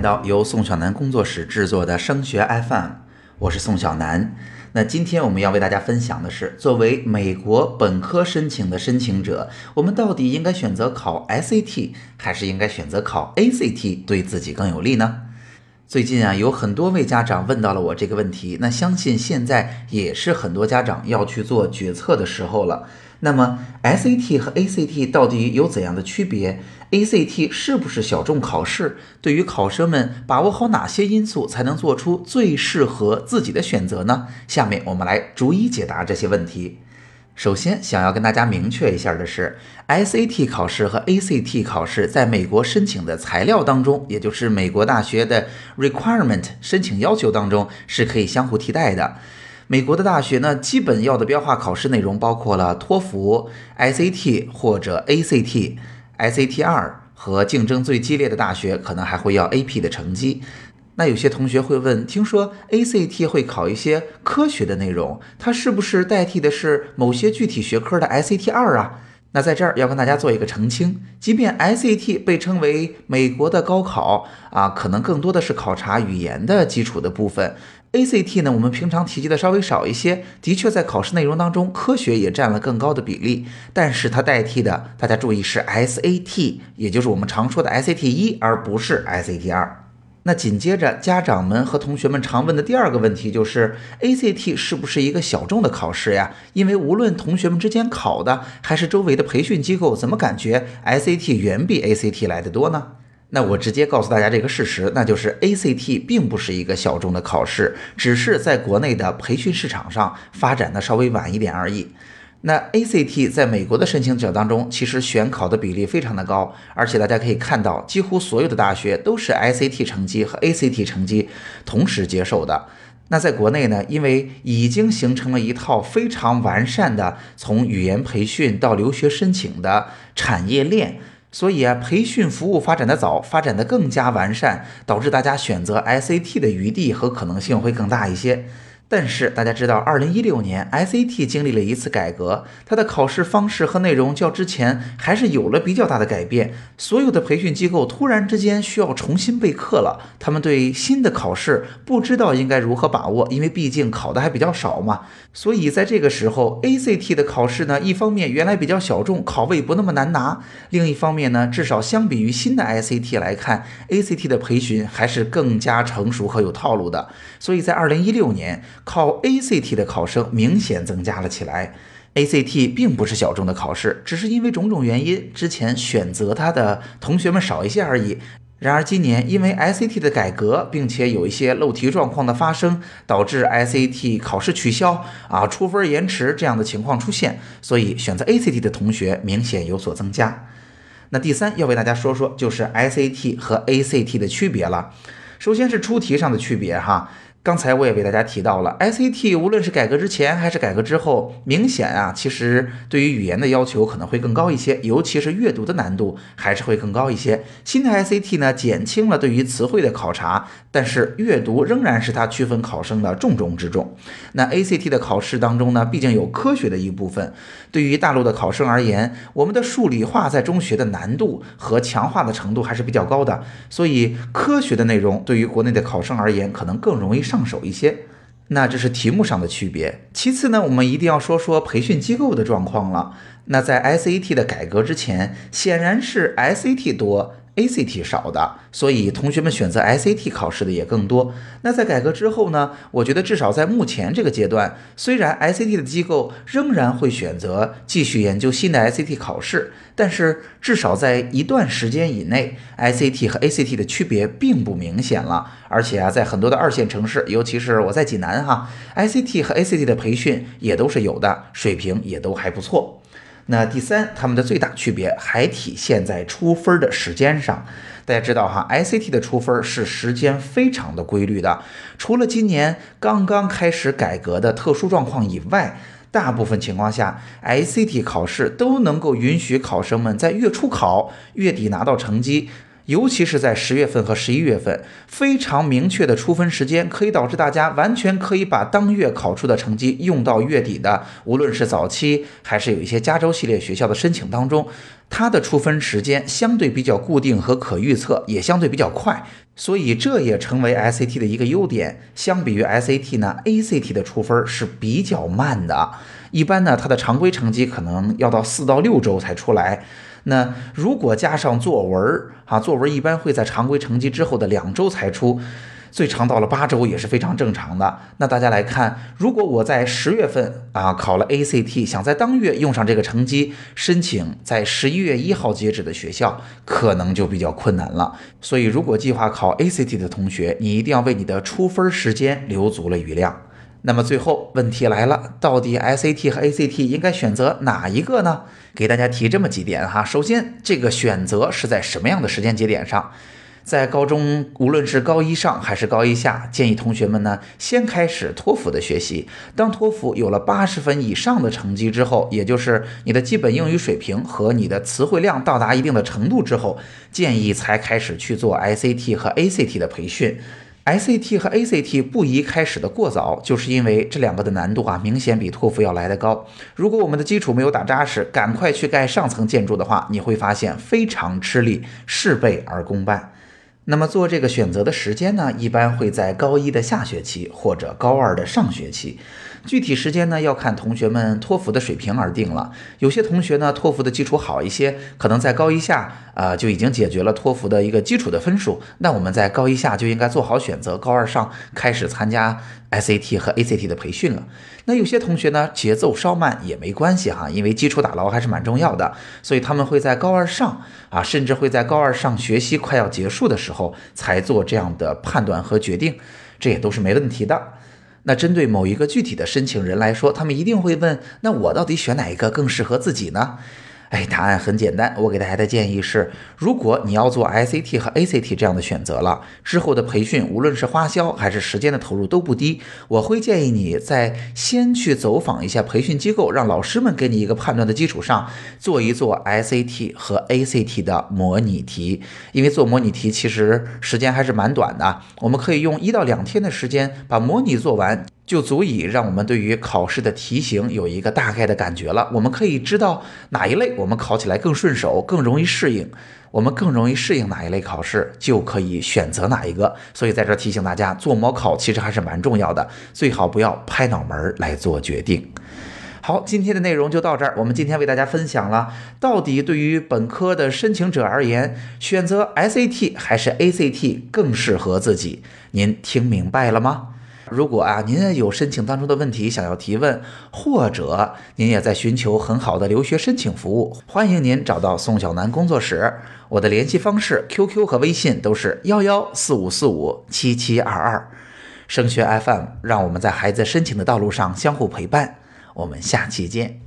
到由宋小南工作室制作的升学 FM，我是宋小南。那今天我们要为大家分享的是，作为美国本科申请的申请者，我们到底应该选择考 SAT 还是应该选择考 ACT，对自己更有利呢？最近啊，有很多位家长问到了我这个问题，那相信现在也是很多家长要去做决策的时候了。那么 SAT 和 ACT 到底有怎样的区别？ACT 是不是小众考试？对于考生们，把握好哪些因素才能做出最适合自己的选择呢？下面我们来逐一解答这些问题。首先，想要跟大家明确一下的是，SAT 考试和 ACT 考试在美国申请的材料当中，也就是美国大学的 requirement 申请要求当中是可以相互替代的。美国的大学呢，基本要的标化考试内容包括了托福、SAT 或者 ACT、SAT 二和竞争最激烈的大学可能还会要 AP 的成绩。那有些同学会问，听说 ACT 会考一些科学的内容，它是不是代替的是某些具体学科的 SAT 二啊？那在这儿要跟大家做一个澄清，即便 SAT 被称为美国的高考啊，可能更多的是考察语言的基础的部分。ACT 呢，我们平常提及的稍微少一些，的确在考试内容当中，科学也占了更高的比例。但是它代替的，大家注意是 SAT，也就是我们常说的 SAT 一，而不是 SAT 二。那紧接着，家长们和同学们常问的第二个问题就是，ACT 是不是一个小众的考试呀？因为无论同学们之间考的，还是周围的培训机构，怎么感觉 SAT 远比 ACT 来的多呢？那我直接告诉大家这个事实，那就是 ACT 并不是一个小众的考试，只是在国内的培训市场上发展的稍微晚一点而已。那 ACT 在美国的申请者当中，其实选考的比例非常的高，而且大家可以看到，几乎所有的大学都是 SAT 成绩和 ACT 成绩同时接受的。那在国内呢，因为已经形成了一套非常完善的从语言培训到留学申请的产业链。所以啊，培训服务发展的早，发展的更加完善，导致大家选择 SAT 的余地和可能性会更大一些。但是大家知道，二零一六年 SAT 经历了一次改革，它的考试方式和内容较之前还是有了比较大的改变。所有的培训机构突然之间需要重新备课了，他们对新的考试不知道应该如何把握，因为毕竟考的还比较少嘛。所以在这个时候，ACT 的考试呢，一方面原来比较小众，考位不那么难拿；另一方面呢，至少相比于新的 SAT 来看，ACT 的培训还是更加成熟和有套路的。所以在二零一六年。考 ACT 的考生明显增加了起来。ACT 并不是小众的考试，只是因为种种原因，之前选择它的同学们少一些而已。然而今年因为 SAT 的改革，并且有一些漏题状况的发生，导致 SAT 考试取消啊、出分延迟这样的情况出现，所以选择 ACT 的同学明显有所增加。那第三要为大家说说，就是 SAT 和 ACT 的区别了。首先是出题上的区别哈。刚才我也为大家提到了，SAT 无论是改革之前还是改革之后，明显啊，其实对于语言的要求可能会更高一些，尤其是阅读的难度还是会更高一些。新的 SAT 呢，减轻了对于词汇的考察，但是阅读仍然是它区分考生的重中之重。那 ACT 的考试当中呢，毕竟有科学的一部分，对于大陆的考生而言，我们的数理化在中学的难度和强化的程度还是比较高的，所以科学的内容对于国内的考生而言，可能更容易。上手一些，那这是题目上的区别。其次呢，我们一定要说说培训机构的状况了。那在 SAT 的改革之前，显然是 SAT 多。ACT 少的，所以同学们选择 SAT 考试的也更多。那在改革之后呢？我觉得至少在目前这个阶段，虽然 SAT 的机构仍然会选择继续研究新的 SAT 考试，但是至少在一段时间以内，SAT 和 ACT 的区别并不明显了。而且啊，在很多的二线城市，尤其是我在济南哈，ICT 和 ACT 的培训也都是有的，水平也都还不错。那第三，他们的最大区别还体现在出分的时间上。大家知道哈，ICT 的出分是时间非常的规律的，除了今年刚刚开始改革的特殊状况以外，大部分情况下，ICT 考试都能够允许考生们在月初考，月底拿到成绩。尤其是在十月份和十一月份，非常明确的出分时间，可以导致大家完全可以把当月考出的成绩用到月底的，无论是早期还是有一些加州系列学校的申请当中，它的出分时间相对比较固定和可预测，也相对比较快，所以这也成为 SAT 的一个优点。相比于 SAT 呢，ACT 的出分是比较慢的，一般呢，它的常规成绩可能要到四到六周才出来。那如果加上作文儿啊，作文一般会在常规成绩之后的两周才出，最长到了八周也是非常正常的。那大家来看，如果我在十月份啊考了 ACT，想在当月用上这个成绩申请在十一月一号截止的学校，可能就比较困难了。所以，如果计划考 ACT 的同学，你一定要为你的出分时间留足了余量。那么最后问题来了，到底 SAT 和 ACT 应该选择哪一个呢？给大家提这么几点哈。首先，这个选择是在什么样的时间节点上？在高中，无论是高一上还是高一下，建议同学们呢先开始托福的学习。当托福有了八十分以上的成绩之后，也就是你的基本英语水平和你的词汇量到达一定的程度之后，建议才开始去做 SAT 和 ACT 的培训。SAT 和 ACT 不宜开始的过早，就是因为这两个的难度啊，明显比托福要来得高。如果我们的基础没有打扎实，赶快去盖上层建筑的话，你会发现非常吃力，事倍而功半。那么做这个选择的时间呢，一般会在高一的下学期或者高二的上学期。具体时间呢，要看同学们托福的水平而定了。有些同学呢，托福的基础好一些，可能在高一下啊就已经解决了托福的一个基础的分数。那我们在高一下就应该做好选择，高二上开始参加 SAT 和 ACT 的培训了。那有些同学呢，节奏稍慢也没关系哈，因为基础打牢还是蛮重要的，所以他们会在高二上啊，甚至会在高二上学期快要结束的时候才做这样的判断和决定，这也都是没问题的。那针对某一个具体的申请人来说，他们一定会问：那我到底选哪一个更适合自己呢？哎，答案很简单。我给大家的建议是：如果你要做 SAT 和 ACT 这样的选择了，之后的培训无论是花销还是时间的投入都不低。我会建议你在先去走访一下培训机构，让老师们给你一个判断的基础上，做一做 SAT 和 ACT 的模拟题。因为做模拟题其实时间还是蛮短的，我们可以用一到两天的时间把模拟做完。就足以让我们对于考试的题型有一个大概的感觉了。我们可以知道哪一类我们考起来更顺手、更容易适应，我们更容易适应哪一类考试，就可以选择哪一个。所以在这提醒大家，做模考其实还是蛮重要的，最好不要拍脑门来做决定。好，今天的内容就到这儿。我们今天为大家分享了，到底对于本科的申请者而言，选择 SAT 还是 ACT 更适合自己？您听明白了吗？如果啊，您有申请当中的问题想要提问，或者您也在寻求很好的留学申请服务，欢迎您找到宋小南工作室。我的联系方式 QQ 和微信都是幺幺四五四五七七二二。升学 FM，让我们在孩子申请的道路上相互陪伴。我们下期见。